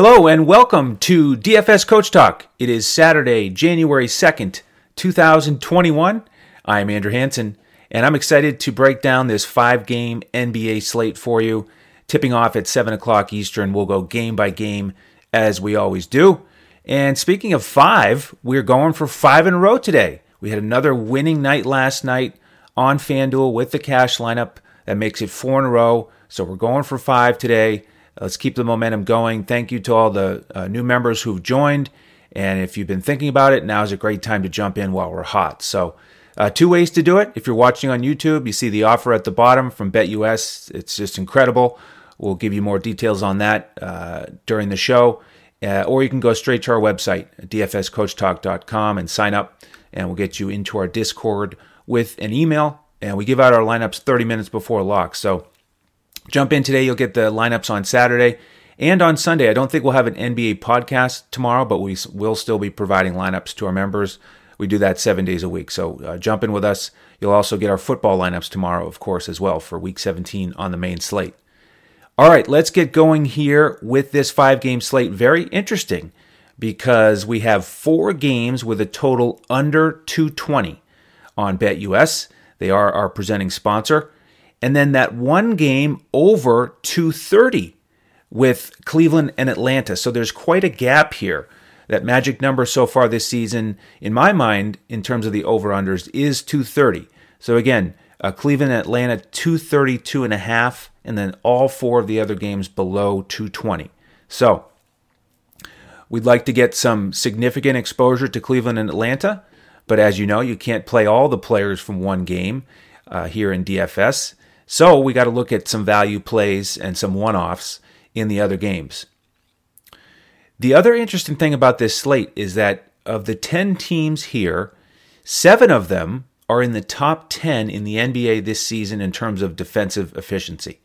Hello and welcome to DFS Coach Talk. It is Saturday, January 2nd, 2021. I'm Andrew Hanson, and I'm excited to break down this five game NBA slate for you. Tipping off at 7 o'clock Eastern, we'll go game by game as we always do. And speaking of five, we're going for five in a row today. We had another winning night last night on FanDuel with the cash lineup. That makes it four in a row. So we're going for five today. Let's keep the momentum going. Thank you to all the uh, new members who've joined. And if you've been thinking about it, now is a great time to jump in while we're hot. So, uh, two ways to do it. If you're watching on YouTube, you see the offer at the bottom from BetUS. It's just incredible. We'll give you more details on that uh, during the show. Uh, or you can go straight to our website, dfscoachtalk.com, and sign up, and we'll get you into our Discord with an email. And we give out our lineups 30 minutes before lock. So jump in today. You'll get the lineups on Saturday and on Sunday. I don't think we'll have an NBA podcast tomorrow, but we will still be providing lineups to our members. We do that seven days a week. So uh, jump in with us. You'll also get our football lineups tomorrow, of course, as well for week 17 on the main slate. All right, let's get going here with this five game slate. Very interesting because we have four games with a total under 220 on BetUS. They are our presenting sponsor. And then that one game over 230 with Cleveland and Atlanta. So there's quite a gap here. That magic number so far this season, in my mind, in terms of the over unders, is 230. So again, uh, Cleveland and Atlanta 232 and a half and then all four of the other games below 220. So we'd like to get some significant exposure to Cleveland and Atlanta, but as you know, you can't play all the players from one game uh, here in DFS. So we got to look at some value plays and some one offs in the other games. The other interesting thing about this slate is that of the 10 teams here, seven of them are in the top 10 in the NBA this season in terms of defensive efficiency.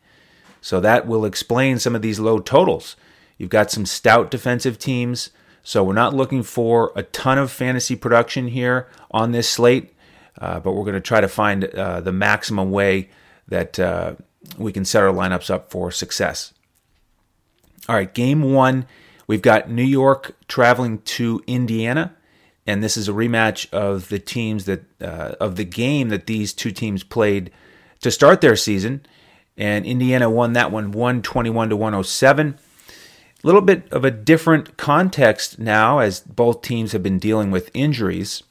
So that will explain some of these low totals. You've got some stout defensive teams. So we're not looking for a ton of fantasy production here on this slate, uh, but we're going to try to find uh, the maximum way that uh, we can set our lineups up for success. All right, game one, we've got New York traveling to Indiana, and this is a rematch of the teams that uh, of the game that these two teams played to start their season and Indiana won that one 121 to 107. A little bit of a different context now as both teams have been dealing with injuries.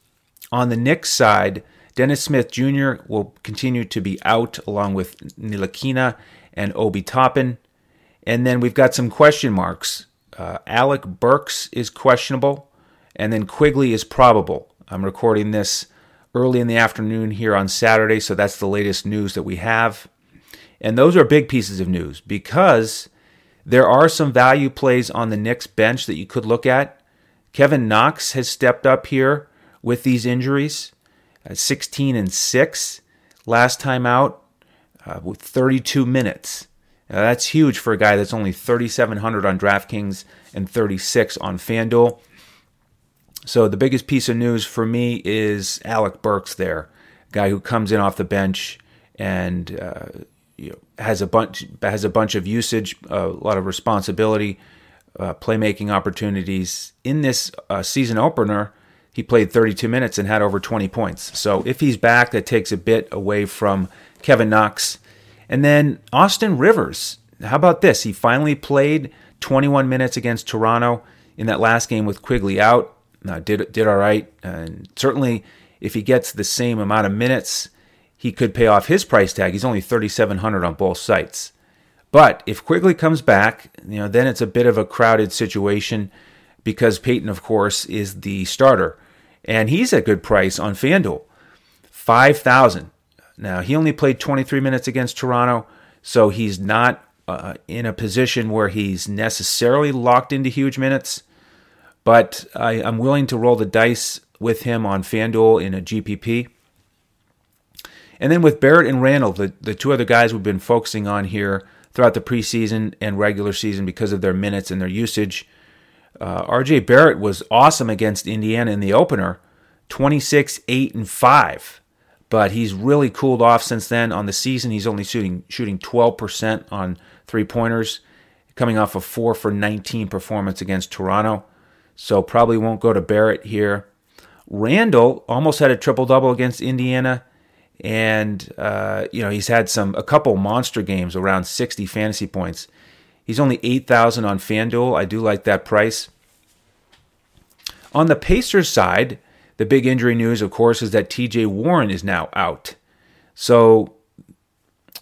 On the Knicks side, Dennis Smith Jr. will continue to be out along with Ntilikina and Obi Toppin. And then we've got some question marks. Uh, Alec Burks is questionable, and then Quickley is probable. I'm recording this early in the afternoon here on Saturday, so that's the latest news that we have. And those are big pieces of news because there are some value plays on the Knicks bench that you could look at. Kevin Knox has stepped up here with these injuries, 16 and 6 last time out uh, with 32 minutes. Now, that's huge for a guy that's only 3,700 on DraftKings and 36 on FanDuel. So the biggest piece of news for me is Alec Burks there, guy who comes in off the bench and uh, you know, has a bunch has a bunch of usage, a lot of responsibility, uh, playmaking opportunities. In this uh, season opener, he played 32 minutes and had over 20 points. So if he's back, that takes a bit away from Kevin Knox. And then Austin Rivers. How about this? He finally played 21 minutes against Toronto in that last game with Quickley out. Uh, did did all right, and certainly if he gets the same amount of minutes he could pay off his price tag. He's only 3700 on both sites. But if Quickley comes back, you know, then it's a bit of a crowded situation because Payton, of course, is the starter. And he's at good price on FanDuel. 5000 Now, he only played 23 minutes against Toronto, so he's not uh, in a position where he's necessarily locked into huge minutes. But I, I'm willing to roll the dice with him on FanDuel in a GPP. And then with Barrett and Randle, the, the two other guys we've been focusing on here throughout the preseason and regular season because of their minutes and their usage. Uh, RJ Barrett was awesome against Indiana in the opener 26, 8, and 5. But he's really cooled off since then. On the season, he's only shooting shooting 12% on three pointers. coming off a 4 for 19 performance against Toronto. So probably won't go to Barrett here. Randle almost had a triple double against Indiana, and uh, you know he's had some a couple monster games around 60 fantasy points. He's only 8,000 on FanDuel. I do like that price. On the Pacers side, the big injury news, of course, is that TJ Warren is now out. So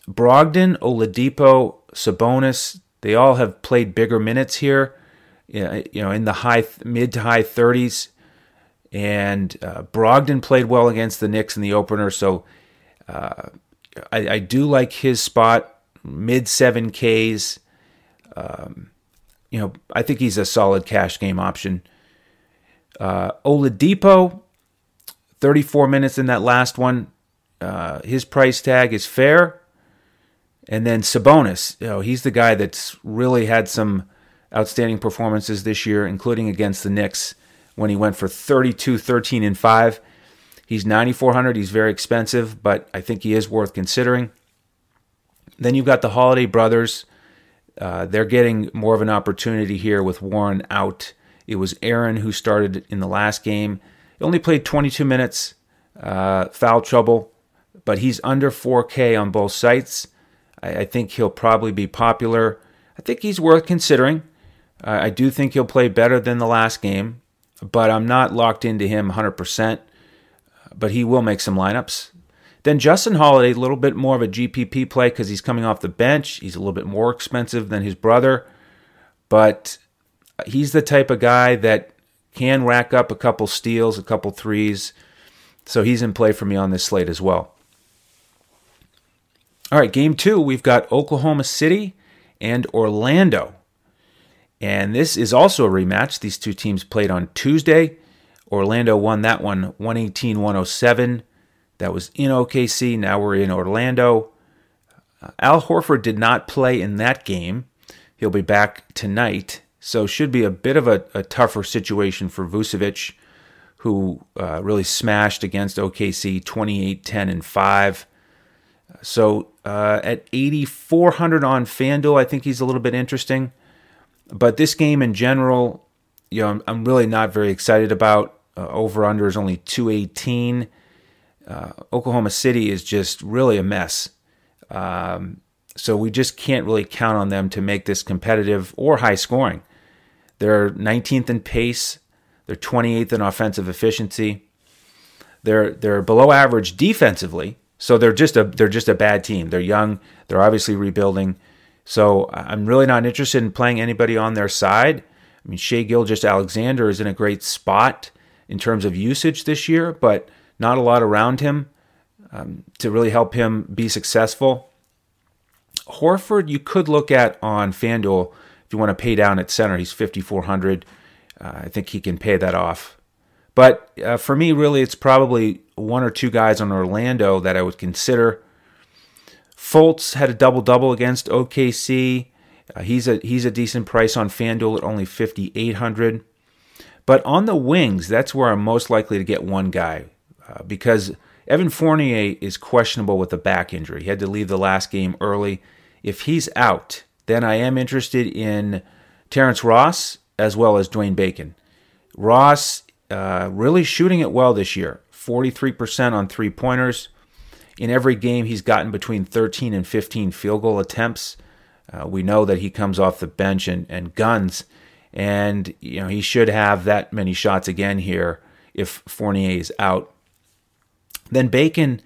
Brogdon, Oladipo, Sabonis, they all have played bigger minutes here, you know, in the high mid to high 30s. And uh, Brogdon played well against the Knicks in the opener, so uh, I, I, do like his spot, mid seven Ks. Um, you know, I think he's a solid cash game option. Uh, Oladipo, 34 minutes in that last one. Uh, his price tag is fair. And then Sabonis, you know, he's the guy that's really had some outstanding performances this year, including against the Knicks when he went for 32, 13, and 5. He's 9,400. He's very expensive, but I think he is worth considering. Then you've got the Holiday brothers. Uh, they're getting more of an opportunity here with Warren out. It was Aaron who started in the last game. He only played 22 minutes, uh, foul trouble, but he's under 4K on both sites. I, I think he'll probably be popular. I think he's worth considering. Uh, I do think he'll play better than the last game, but I'm not locked into him 100%. But he will make some lineups. Then Justin Holiday, a little bit more of a GPP play because he's coming off the bench. He's a little bit more expensive than his brother, but he's the type of guy that can rack up a couple steals, a couple threes. So he's in play for me on this slate as well. All right, game two, we've got Oklahoma City and Orlando. And this is also a rematch. These two teams played on Tuesday. Orlando won that one 118 107. That was in OKC. Now we're in Orlando. Uh, Al Horford did not play in that game. He'll be back tonight. So should be a bit of a, a tougher situation for Vucevic, who uh, really smashed against OKC 28 10 and 5. So uh, at 8,400 on FanDuel, I think he's a little bit interesting. But this game in general, you know, I'm, I'm really not very excited about. Uh, over under is only 218. Uh, Oklahoma City is just really a mess. Um, so we just can't really count on them to make this competitive or high scoring. They're 19th in pace. They're 28th in offensive efficiency. They're they're below average defensively. So they're just a they're just a bad team. They're young. They're obviously rebuilding. So I'm really not interested in playing anybody on their side. I mean, Shai Gilgeous-Alexander is in a great spot in terms of usage this year, but not a lot around him um, to really help him be successful. Horford, you could look at on FanDuel if you want to pay down at center. He's 5,400. Uh, I think he can pay that off. But uh, for me, really, it's probably one or two guys on Orlando that I would consider. Fultz had a double double against OKC. Uh, he's a he's a decent price on FanDuel at only 5800. But on the wings, that's where I'm most likely to get one guy uh, because Evan Fournier is questionable with a back injury. He had to leave the last game early. If he's out, then I am interested in Terrence Ross as well as Dwayne Bacon. Ross uh, really shooting it well this year 43% on three pointers. In every game, he's gotten between 13 and 15 field goal attempts. Uh, we know that he comes off the bench and, and guns, and you know he should have that many shots again here if Fournier is out. Then Bacon,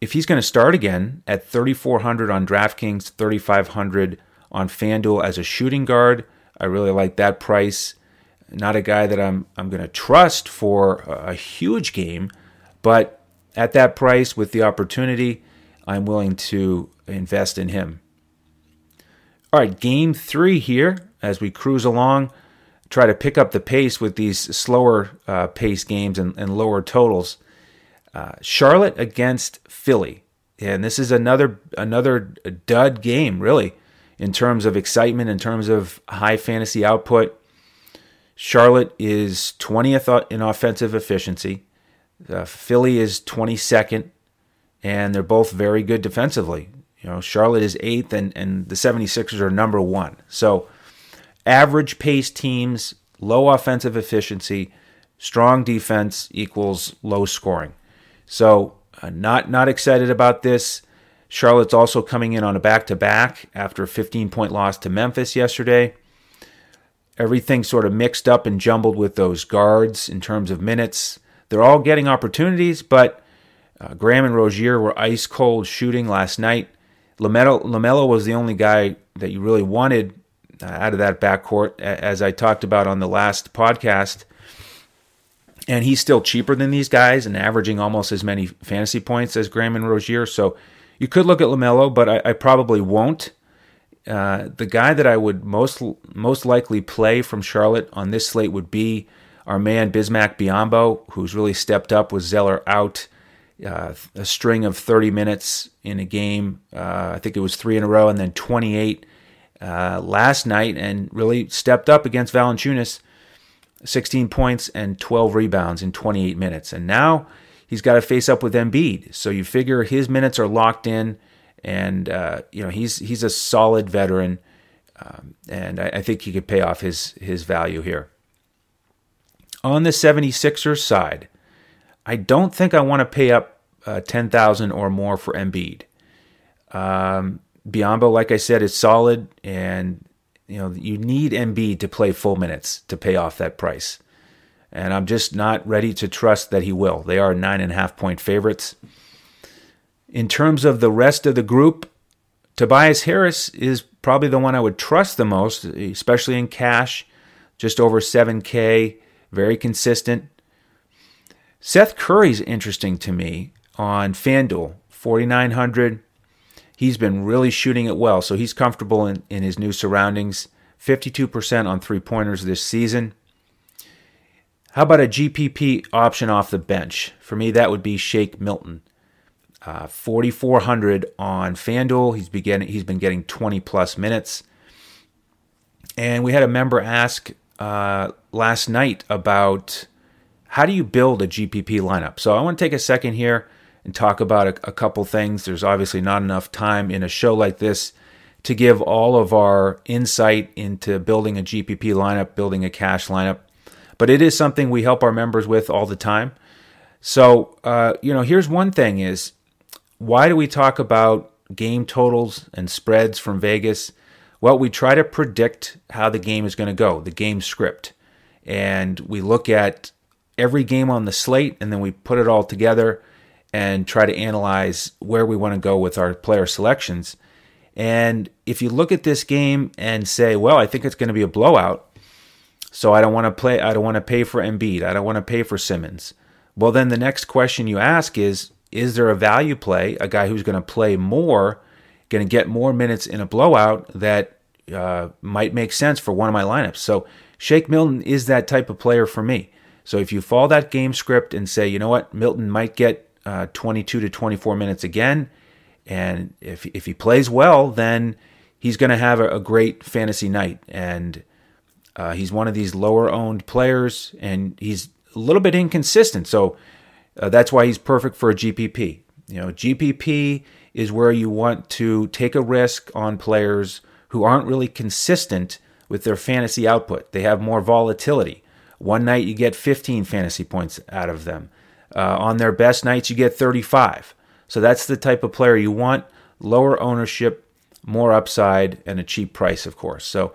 if he's going to start again at 3,400 on DraftKings, 3,500 on FanDuel as a shooting guard, I really like that price. Not a guy that I'm I'm going to trust for a huge game, but at that price with the opportunity, I'm willing to invest in him. All right, game three here as we cruise along, try to pick up the pace with these slower uh, pace games and, and lower totals. Uh, Charlotte against Philly, and this is another another dud game, really, in terms of excitement, in terms of high fantasy output. Charlotte is 20th in offensive efficiency. Uh, Philly is 22nd, and they're both very good defensively. You know, Charlotte is eighth, and, and the 76ers are number one. So, average pace teams, low offensive efficiency, strong defense equals low scoring. So, uh, not not excited about this. Charlotte's also coming in on a back to back after a 15 point loss to Memphis yesterday. Everything sort of mixed up and jumbled with those guards in terms of minutes. They're all getting opportunities, but uh, Graham and Rozier were ice cold shooting last night. LaMelo, LaMelo was the only guy that you really wanted uh, out of that backcourt, as I talked about on the last podcast. And he's still cheaper than these guys and averaging almost as many fantasy points as Graham and Rozier. So you could look at LaMelo, but I, I probably won't. Uh, the guy that I would most most likely play from Charlotte on this slate would be our man Bismack Biyombo, who's really stepped up with Zeller out uh, a string of 30 minutes in a game. Uh, I think it was three in a row, and then 28 uh, last night, and really stepped up against Valanciunas. 16 points and 12 rebounds in 28 minutes. And now he's got to face up with Embiid. So you figure his minutes are locked in, and uh, you know he's he's a solid veteran, um, and I, I think he could pay off his his value here. On the 76ers side, I don't think I want to pay up uh, 10,000 or more for Embiid. Um, Biyombo, like I said, is solid, and you know you need Embiid to play full minutes to pay off that price. And I'm just not ready to trust that he will. They are nine and a half point favorites. In terms of the rest of the group, Tobias Harris is probably the one I would trust the most, especially in cash, just over 7K, very consistent. Seth Curry's interesting to me on FanDuel, 4,900. He's been really shooting it well, so he's comfortable in, in his new surroundings. 52% on three pointers this season. How about a GPP option off the bench? For me, that would be Shake Milton. Uh, 4,400 on FanDuel. He's, beginning, he's been getting 20 plus minutes. And we had a member ask uh, last night about how do you build a GPP lineup? So I want to take a second here and talk about a, a, couple things. There's obviously not enough time in a show like this to give all of our insight into building a GPP lineup, building a cash lineup, but it is something we help our members with all the time. So, uh, you know, here's one thing is why do we talk about game totals and spreads from Vegas? Well, we try to predict how the game is going to go, the game script. And we look at every game on the slate, and then we put it all together and try to analyze where we want to go with our player selections. And if you look at this game and say, well, I think it's going to be a blowout, so I don't want to play, I don't want to pay for Embiid, I don't want to pay for Simmons. Well, then the next question you ask is, is there a value play, a guy who's going to play more, going to get more minutes in a blowout that uh, might make sense for one of my lineups? So Shake Milton is that type of player for me. So if you follow that game script and say, you know what, Milton might get uh, 22 to 24 minutes again, and if if he plays well, then he's going to have a, a, great fantasy night. And uh, he's one of these lower owned players, and he's a little bit inconsistent. So uh, that's why he's perfect for a GPP. You know, GPP is where you want to take a risk on players who aren't really consistent with their fantasy output. They have more volatility. One night you get 15 fantasy points out of them. Uh, on their best nights, you get 35. So that's the type of player you want. Lower ownership, more upside, and a cheap price, of course. So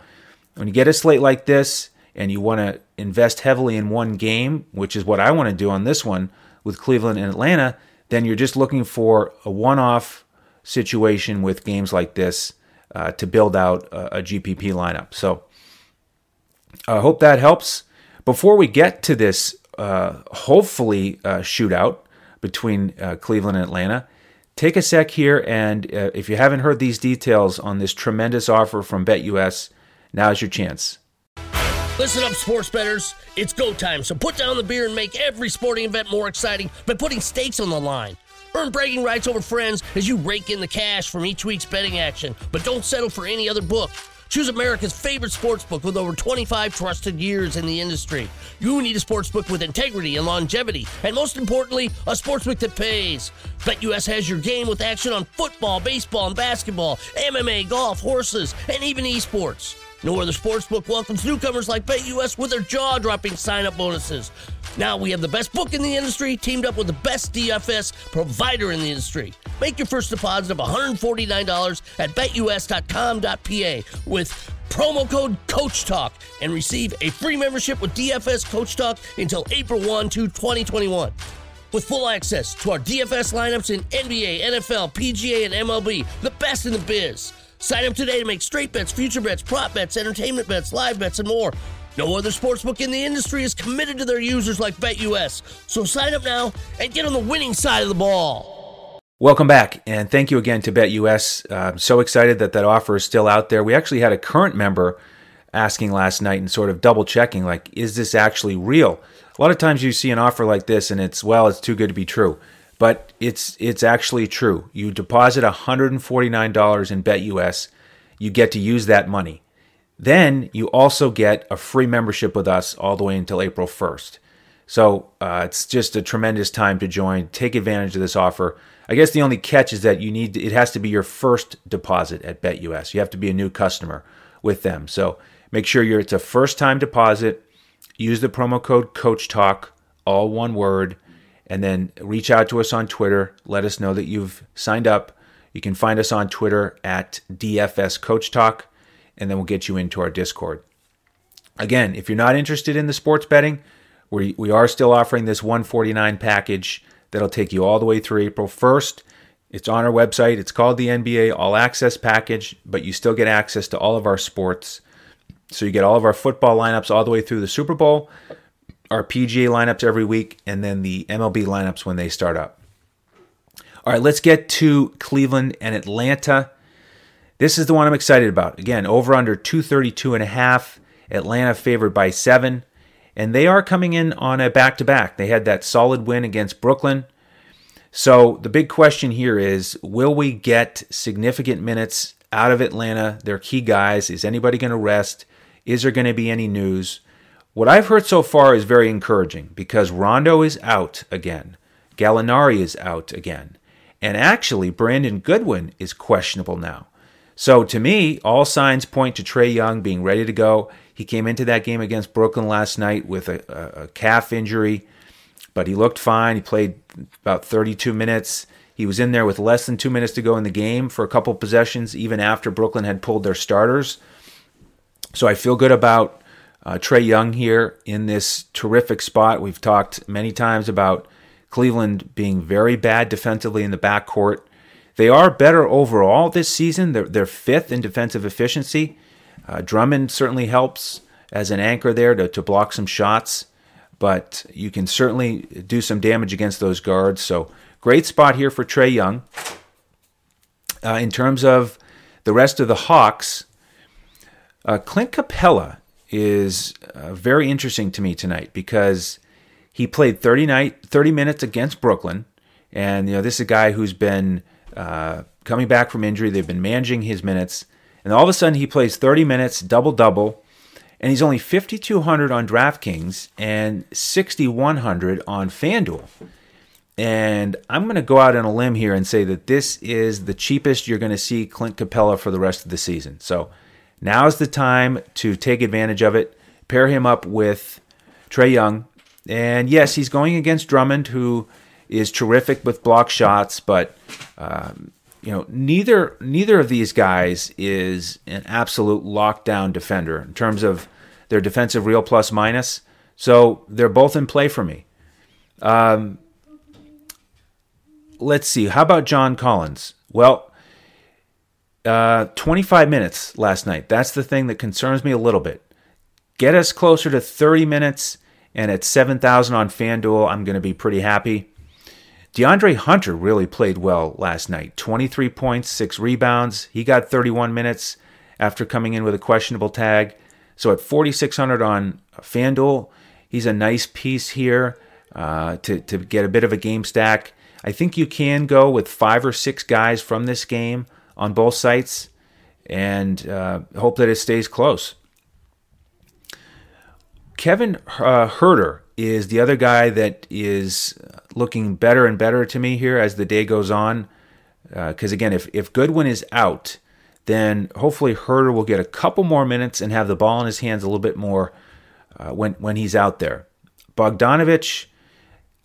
when you get a slate like this and you want to invest heavily in one game, which is what I want to do on this one with Cleveland and Atlanta, then you're just looking for a one off situation with games like this uh, to build out a, a GPP lineup. So I hope that helps. Before we get to this, uh, hopefully, uh, shootout between uh, Cleveland and Atlanta, take a sec here. And uh, if you haven't heard these details on this tremendous offer from BetUS, now's your chance. Listen up, sports betters. It's go time, so put down the beer and make every sporting event more exciting by putting stakes on the line. Earn bragging rights over friends as you rake in the cash from each week's betting action, but don't settle for any other book. Choose America's favorite sportsbook with over 25 trusted years in the industry. You need a sportsbook with integrity and longevity, and most importantly, a sportsbook that pays. BetUS has your game with action on football, baseball, and basketball, MMA, golf, horses, and even esports. No other sportsbook welcomes newcomers like BetUS with their jaw-dropping sign-up bonuses. Now we have the best book in the industry teamed up with the best DFS provider in the industry. Make your first deposit of $149 at betus.com.pa with promo code Coach Talk and receive a free membership with DFS Coach Talk until April 1, 2021. With full access to our DFS lineups in NBA, NFL, PGA, and MLB, the best in the biz. Sign up today to make straight bets, future bets, prop bets, entertainment bets, live bets, and more. No other sportsbook in the industry is committed to their users like BetUS. So sign up now and get on the winning side of the ball. Welcome back, and thank you again to BetUS. I'm so excited that that offer is still out there. We actually had a current member asking last night and sort of double checking, like, is this actually real? A lot of times you see an offer like this, and it's well, it's too good to be true but it's it's actually true. You deposit $149 in BetUS, you get to use that money. Then you also get a free membership with us all the way until April 1st. So uh, it's just a tremendous time to join. Take advantage of this offer. I guess the only catch is that you need to, it has to be your first deposit at BetUS. You have to be a new customer with them. So make sure you're it's a first time deposit. Use the promo code Coach Talk, all one word and then reach out to us on Twitter. Let us know that you've signed up. You can find us on Twitter at DFS Coach Talk, and then we'll get you into our Discord. Again, if you're not interested in the sports betting, we, we are still offering this 149 package that'll take you all the way through April 1st. It's on our website. It's called the NBA All Access Package, but you still get access to all of our sports. So you get all of our football lineups all the way through the Super Bowl our PGA lineups every week, and then the MLB lineups when they start up. All right, let's get to Cleveland and Atlanta. This is the one I'm excited about. Again, over under 232 and a half. Atlanta favored by seven. And they are coming in on a back to back. They had that solid win against Brooklyn. So the big question here is will we get significant minutes out of Atlanta, their key guys? Is anybody going to rest? Is there going to be any news? What I've heard so far is very encouraging because Rondo is out again, Gallinari is out again, and actually Brandon Goodwin is questionable now. So to me, all signs point to Trae Young being ready to go. He came into that game against Brooklyn last night with a, a, calf injury, but he looked fine. He played about 32 minutes. He was in there with less than two minutes to go in the game for a couple possessions, even after Brooklyn had pulled their starters. So I feel good about uh, Trae Young here in this terrific spot. We've talked many times about Cleveland being very bad defensively in the backcourt. They are better overall this season. They're, they're fifth in defensive efficiency. Uh, Drummond certainly helps as an anchor there to, to block some shots, but you can certainly do some damage against those guards. So, great spot here for Trae Young. Uh, in terms of the rest of the Hawks, uh, Clint Capela is uh, very interesting to me tonight because he played 30 night 30 minutes against Brooklyn, and you know this is a guy who's been uh, coming back from injury. They've been managing his minutes, and all of a sudden he plays 30 minutes, double double, and he's only 5200 on DraftKings and 6100 on FanDuel. And I'm going to go out on a limb here and say that this is the cheapest you're going to see Clint Capela for the rest of the season. So Now's the time to take advantage of it. Pair him up with Trae Young. And yes, he's going against Drummond, who is terrific with block shots, but um, you know neither neither of these guys is an absolute lockdown defender in terms of their defensive real plus minus. So they're both in play for me. Um, let's see. How about John Collins? Well, uh, 25 minutes last night. That's the thing that concerns me a little bit. Get us closer to 30 minutes, and at 7,000 on FanDuel, I'm going to be pretty happy. DeAndre Hunter really played well last night 23 points, 6 rebounds. He got 31 minutes after coming in with a questionable tag. So at 4,600 on FanDuel, he's a nice piece here uh, to, to get a bit of a game stack. I think you can go with five or six guys from this game on both sites. and uh, hope that it stays close. Kevin uh, Huerter is the other guy that is looking better and better to me here as the day goes on. Because uh, again, if, if Goodwin is out, then hopefully Huerter will get a couple more minutes and have the ball in his hands a little bit more uh, when when he's out there. Bogdanovich,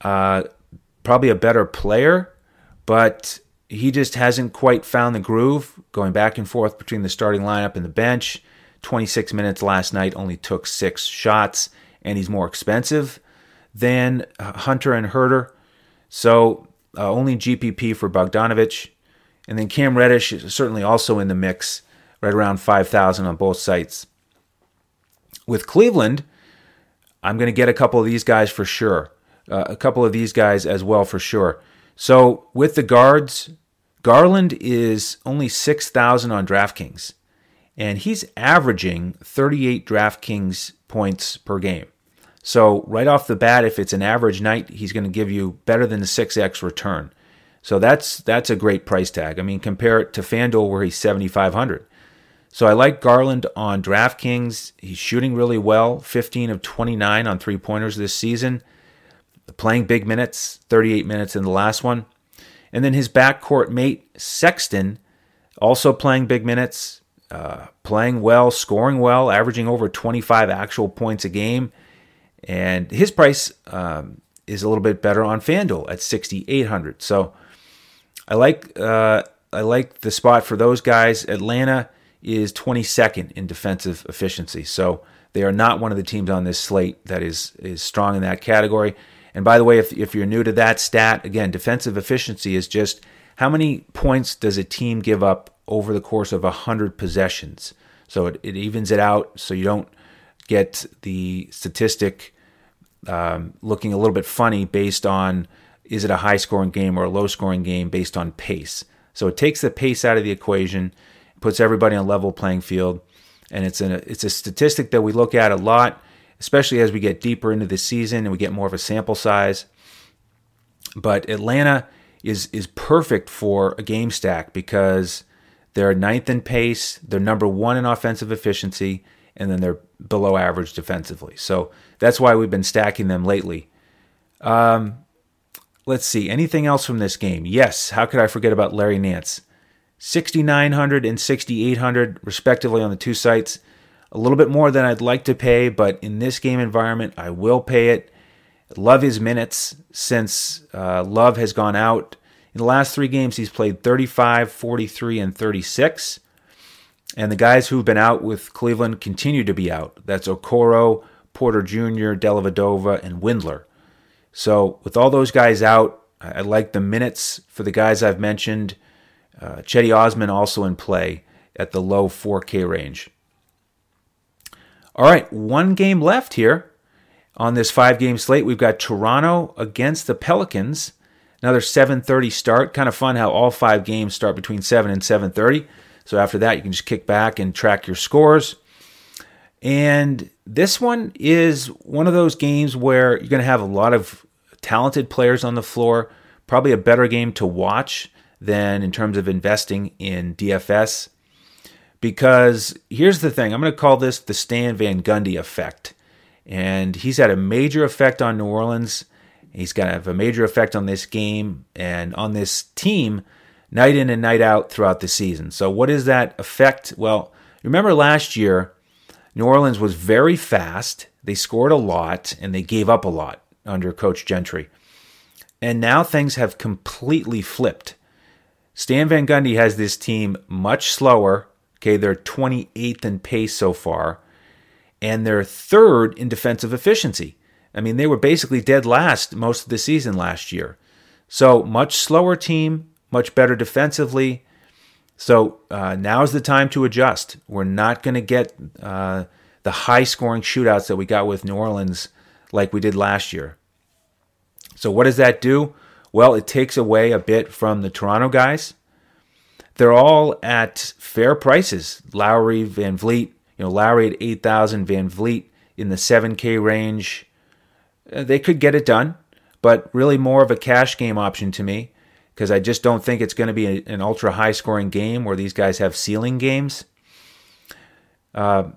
uh, probably a better player, but he just hasn't quite found the groove going back and forth between the starting lineup and the bench. 26 minutes last night, only took six shots, and he's more expensive than Hunter and Huerter. So uh, only GPP for Bogdanovich. And then Cam Reddish is certainly also in the mix, right around 5,000 on both sites. With Cleveland, I'm going to get a couple of these guys for sure. Uh, a couple of these guys as well for sure. So with the guards, Garland is only 6,000 on DraftKings, and he's averaging 38 DraftKings points per game. So right off the bat, if it's an average night, he's going to give you better than the 6x return. So that's that's a great price tag. I mean, compare it to FanDuel where he's 7,500. So I like Garland on DraftKings. He's shooting really well, 15 of 29 on three pointers this season playing big minutes, 38 minutes in the last one. And then his backcourt mate, Sexton, also playing big minutes, uh, playing well, scoring well, averaging over 25 actual points a game. And his price um, is a little bit better on FanDuel at 6,800. So I like uh, I like the spot for those guys. Atlanta is 22nd in defensive efficiency, so they are not one of the teams on this slate that is is strong in that category. And by the way, if, if you're new to that stat, again, defensive efficiency is just how many points does a team give up over the course of 100 possessions. So it, it evens it out so you don't get the statistic um, looking a little bit funny based on is it a high scoring game or a low scoring game based on pace. So it takes the pace out of the equation, puts everybody on level playing field, and it's a it's a statistic that we look at a lot especially as we get deeper into the season and we get more of a sample size. But Atlanta is is perfect for a game stack because they're ninth in pace, they're number one in offensive efficiency, and then they're below average defensively. So that's why we've been stacking them lately. Um, let's see, anything else from this game? Yes, how could I forget about Larry Nance? 6,900 and 6,800 respectively on the two sites a little bit more than I'd like to pay, but in this game environment, I will pay it. Love his minutes since uh, Love has gone out. In the last three games, he's played 35, 43, and 36. And the guys who've been out with Cleveland continue to be out. That's Okoro, Porter Jr., Dellavedova, and Windler. So with all those guys out, I like the minutes for the guys I've mentioned. Uh, Cedi Osman also in play at the low 4K range. All right, one game left here on this five game slate. We've got Toronto against the Pelicans. Another 7:30 start. Kind of fun how all five games start between 7 and 7:30. So after that, you can just kick back and track your scores. And this one is one of those games where you're going to have a lot of talented players on the floor. Probably a better game to watch than in terms of investing in DFS because here's the thing I'm going to call this the Stan Van Gundy effect. And he's had a major effect on New Orleans. He's going to have a major effect on this game and on this team night in and night out throughout the season. So, what is that effect? Well, remember last year, New Orleans was very fast. They scored a lot and they gave up a lot under Coach Gentry. And now things have completely flipped. Stan Van Gundy has this team much slower Okay, they're 28th in pace so far, and they're third in defensive efficiency. I mean, they were basically dead last most of the season last year. So, much slower team, much better defensively. So, uh, now's the time to adjust. We're not going to get uh, the high scoring shootouts that we got with New Orleans like we did last year. So, what does that do? Well, it takes away a bit from the Toronto guys. They're all at fair prices. Lowry, Van Vleet, you know, Lowry at 8,000, Van Vleet in the 7K range. Uh, they could get it done, but really more of a cash game option to me because I just don't think it's going to be an ultra high scoring game where these guys have ceiling games. Uh,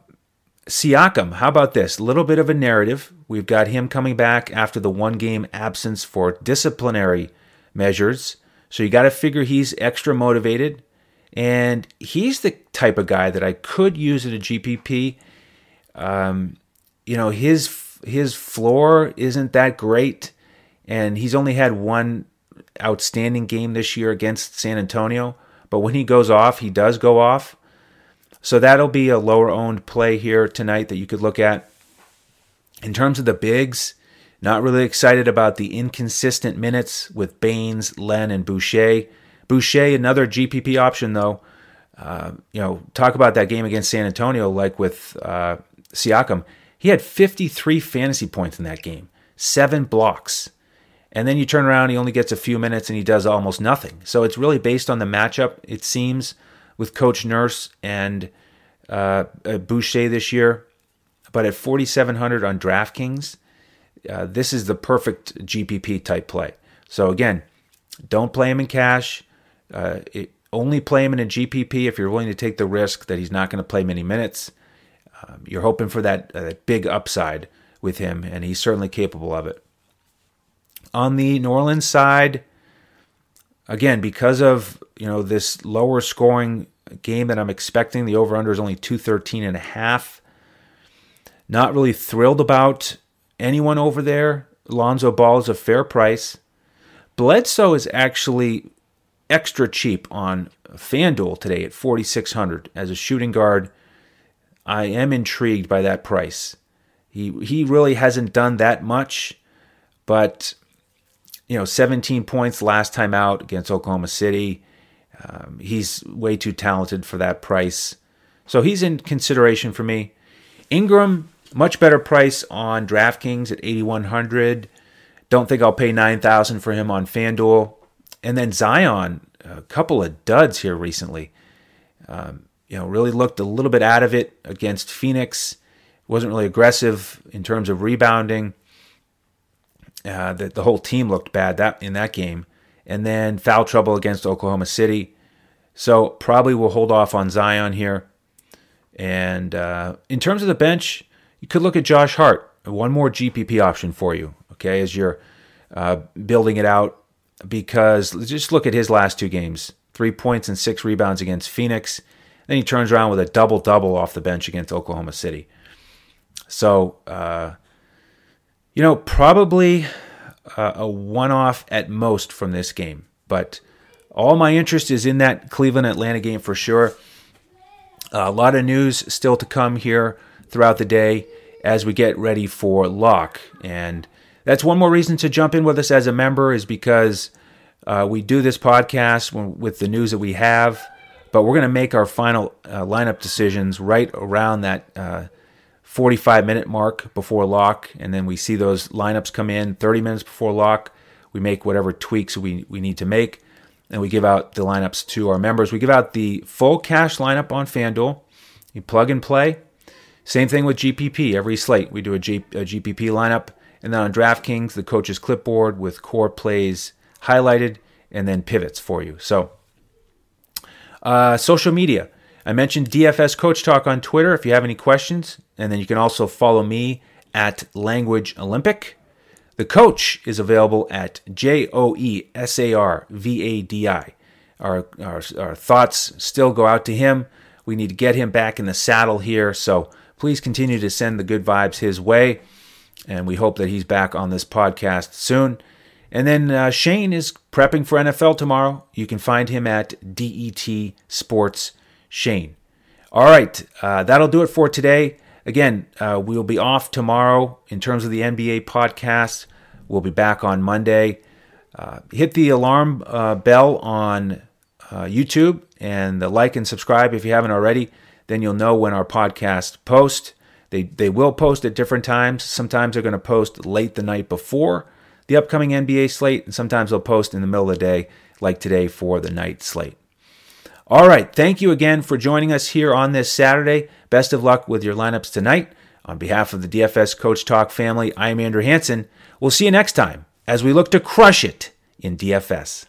Siakam, how about this? A little bit of a narrative. We've got him coming back after the one game absence for disciplinary measures. So you got to figure he's extra motivated. And he's the type of guy that I could use in a GPP. Um, you know, his his floor isn't that great, and he's only had one outstanding game this year against San Antonio. But when he goes off, he does go off. So that'll be a lower owned play here tonight that you could look at. In terms of the bigs, not really excited about the inconsistent minutes with Baynes, Len, and Boucher. Boucher, another GPP option though. Uh, you know, talk about that game against San Antonio, like with uh, Siakam. He had 53 fantasy points in that game, seven blocks. And then you turn around, he only gets a few minutes and he does almost nothing. So it's really based on the matchup, it seems, with Coach Nurse and uh, uh Boucher this year. But at 4,700 on DraftKings, uh, this is the perfect GPP type play. So again, don't play him in cash. Uh, it, only play him in a GPP if you're willing to take the risk that he's not going to play many minutes. Um, you're hoping for that uh, big upside with him, and he's certainly capable of it. On the New Orleans side, again, because of you know this lower scoring game that I'm expecting, the over under is only 213 and a half. Not really thrilled about anyone over there. Lonzo Ball is a fair price. Bledsoe is actually extra cheap on FanDuel today at 4600 as a shooting guard. I am intrigued by that price. He he really hasn't done that much, but you know, 17 points last time out against Oklahoma City. Um, he's way too talented for that price. So he's in consideration for me. Ingram, much better price on DraftKings at 8100. Don't think I'll pay 9000 for him on FanDuel. And then Zion, a couple of duds here recently. Um, you know, really looked a little bit out of it against Phoenix. Wasn't really aggressive in terms of rebounding. Uh, the, the whole team looked bad that in that game, and then foul trouble against Oklahoma City. So probably we'll hold off on Zion here. And uh, in terms of the bench, you could look at Josh Hart, one more GPP option for you. Okay, as you're uh, building it out, because just look at his last two games: three points and six rebounds against Phoenix. Then he turns around with a double double off the bench against Oklahoma City. So uh, you know, probably uh, a one off at most from this game. But all my interest is in that Cleveland Atlanta game for sure. A lot of news still to come here throughout the day as we get ready for lock. And that's one more reason to jump in with us as a member is because uh, we do this podcast with the news that we have, but we're going to make our final uh, lineup decisions right around that uh, 45 minute mark before lock, and then we see those lineups come in 30 minutes before lock. We make whatever tweaks we, we need to make, and we give out the lineups to our members. We give out the full cash lineup on FanDuel. You plug and play. Same thing with GPP. Every slate, we do a, G, a GPP lineup. And then on DraftKings, the coach's clipboard with core plays highlighted and then pivots for you. So, uh, social media. I mentioned DFS Coach Talk on Twitter if you have any questions. And then you can also follow me at Language Olympic. The coach is available at J O E S A R V A D I. Our, our, our thoughts still go out to him. We need to get him back in the saddle here. So please continue to send the good vibes his way. And we hope that he's back on this podcast soon. And then uh, Shane is prepping for NFL tomorrow. You can find him at DET Sports Shane. All right, uh, that'll do it for today. Again, uh, we'll be off tomorrow in terms of the NBA podcast. We'll be back on Monday. Uh, hit the alarm uh, bell on uh, YouTube and the like and subscribe if you haven't already. Then you'll know when our podcast post. They they will post at different times. Sometimes they're going to post late the night before the upcoming NBA slate, and sometimes they'll post in the middle of the day, like today for the night slate. All right. Thank you again for joining us here on this Saturday. Best of luck with your lineups tonight. On behalf of the DFS Coach Talk family, I am Andrew Hanson. We'll see you next time as we look to crush it in DFS.